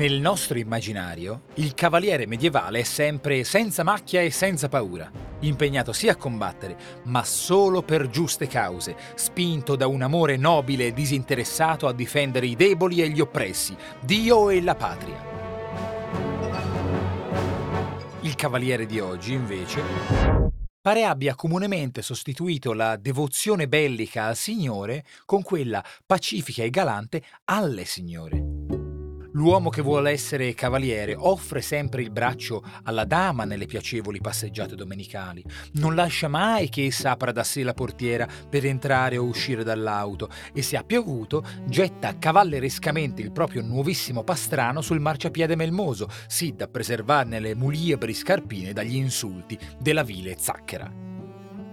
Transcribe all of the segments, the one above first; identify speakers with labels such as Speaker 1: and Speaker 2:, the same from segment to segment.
Speaker 1: Nel nostro immaginario, il cavaliere medievale è sempre senza macchia e senza paura, impegnato sia a combattere, ma solo per giuste cause, spinto da un amore nobile e disinteressato a difendere i deboli e gli oppressi, Dio e la patria. Il cavaliere di oggi, invece, pare abbia comunemente sostituito la devozione bellica al Signore con quella pacifica e galante alle signore. L'uomo che vuole essere cavaliere offre sempre il braccio alla dama nelle piacevoli passeggiate domenicali. Non lascia mai che essa apra da sé la portiera per entrare o uscire dall'auto e se ha piovuto getta cavallerescamente il proprio nuovissimo pastrano sul marciapiede melmoso, sì da preservarne le muliebri scarpine dagli insulti della vile zacchera.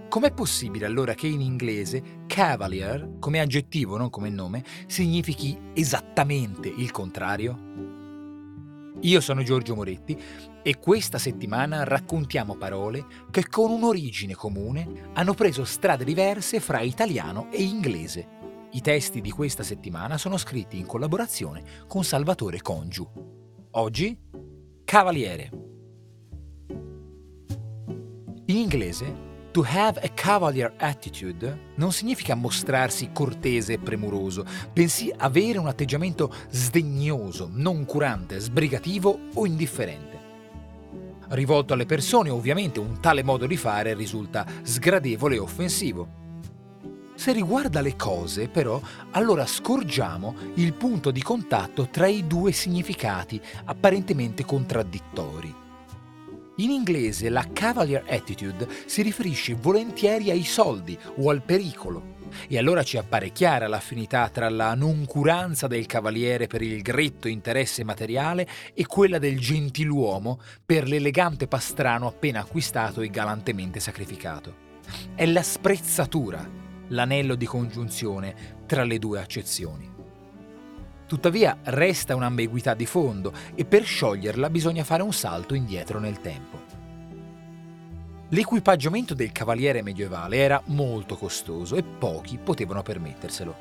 Speaker 1: Com'è possibile allora che in inglese cavalier, come aggettivo, non come nome, significhi esattamente il contrario? Io sono Giorgio Moretti e questa settimana raccontiamo parole che con un'origine comune hanno preso strade diverse fra italiano e inglese. I testi di questa settimana sono scritti in collaborazione con Salvatore Congiu. Oggi, cavaliere. In inglese To have a cavalier attitude non significa mostrarsi cortese e premuroso, bensì avere un atteggiamento sdegnoso, noncurante, sbrigativo o indifferente. Rivolto alle persone, ovviamente, un tale modo di fare risulta sgradevole e offensivo. Se riguarda le cose, però, allora scorgiamo il punto di contatto tra i due significati apparentemente contraddittori. In inglese la cavalier attitude si riferisce volentieri ai soldi o al pericolo. E allora ci appare chiara l'affinità tra la noncuranza del cavaliere per il gretto interesse materiale e quella del gentiluomo per l'elegante pastrano appena acquistato e galantemente sacrificato. È la sprezzatura, l'anello di congiunzione tra le due accezioni. Tuttavia resta un'ambiguità di fondo e per scioglierla bisogna fare un salto indietro nel tempo. L'equipaggiamento del cavaliere medievale era molto costoso e pochi potevano permetterselo.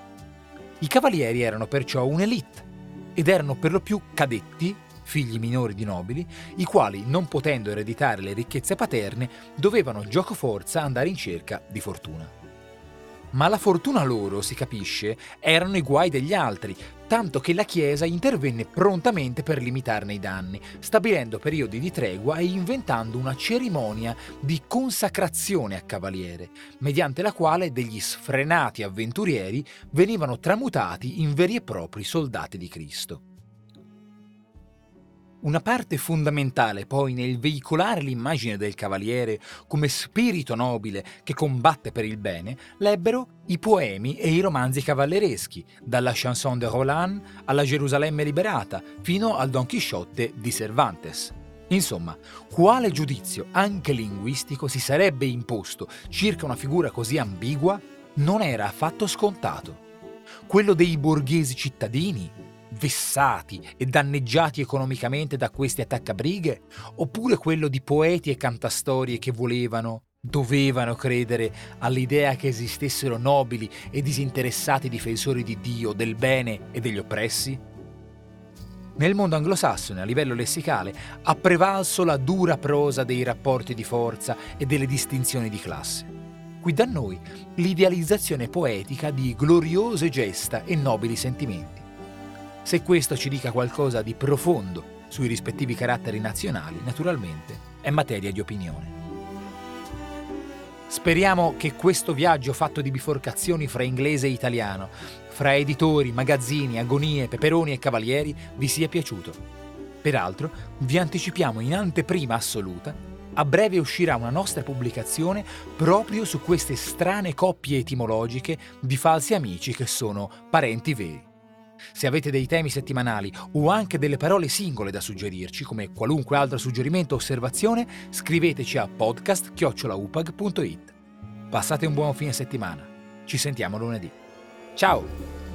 Speaker 1: I cavalieri erano perciò un'elite ed erano per lo più cadetti, figli minori di nobili, i quali, non potendo ereditare le ricchezze paterne, dovevano gioco forza andare in cerca di fortuna. Ma la fortuna loro, si capisce, erano i guai degli altri, tanto che la Chiesa intervenne prontamente per limitarne i danni, stabilendo periodi di tregua e inventando una cerimonia di consacrazione a cavaliere, mediante la quale degli sfrenati avventurieri venivano tramutati in veri e propri soldati di Cristo. Una parte fondamentale poi nel veicolare l'immagine del cavaliere come spirito nobile che combatte per il bene l'ebbero i poemi e i romanzi cavallereschi, dalla Chanson de Roland alla Gerusalemme liberata fino al Don Chisciotte di Cervantes. Insomma, quale giudizio, anche linguistico, si sarebbe imposto circa una figura così ambigua non era affatto scontato. Quello dei borghesi cittadini, vessati e danneggiati economicamente da questi attaccabrighe, oppure quello di poeti e cantastorie che volevano, dovevano credere all'idea che esistessero nobili e disinteressati difensori di Dio, del bene e degli oppressi? Nel mondo anglosassone, a livello lessicale, ha prevalso la dura prosa dei rapporti di forza e delle distinzioni di classe. Qui da noi l'idealizzazione poetica di gloriose gesta e nobili sentimenti. Se questo ci dica qualcosa di profondo sui rispettivi caratteri nazionali, naturalmente è materia di opinione. Speriamo che questo viaggio fatto di biforcazioni fra inglese e italiano, fra editori, magazzini, agonie, peperoni e cavalieri vi sia piaciuto. Peraltro, vi anticipiamo in anteprima assoluta, a breve uscirà una nostra pubblicazione proprio su queste strane coppie etimologiche di falsi amici che sono parenti veri. Se avete dei temi settimanali o anche delle parole singole da suggerirci, come qualunque altro suggerimento o osservazione, scriveteci a podcast.upag.it. Passate un buon fine settimana. Ci sentiamo lunedì. Ciao!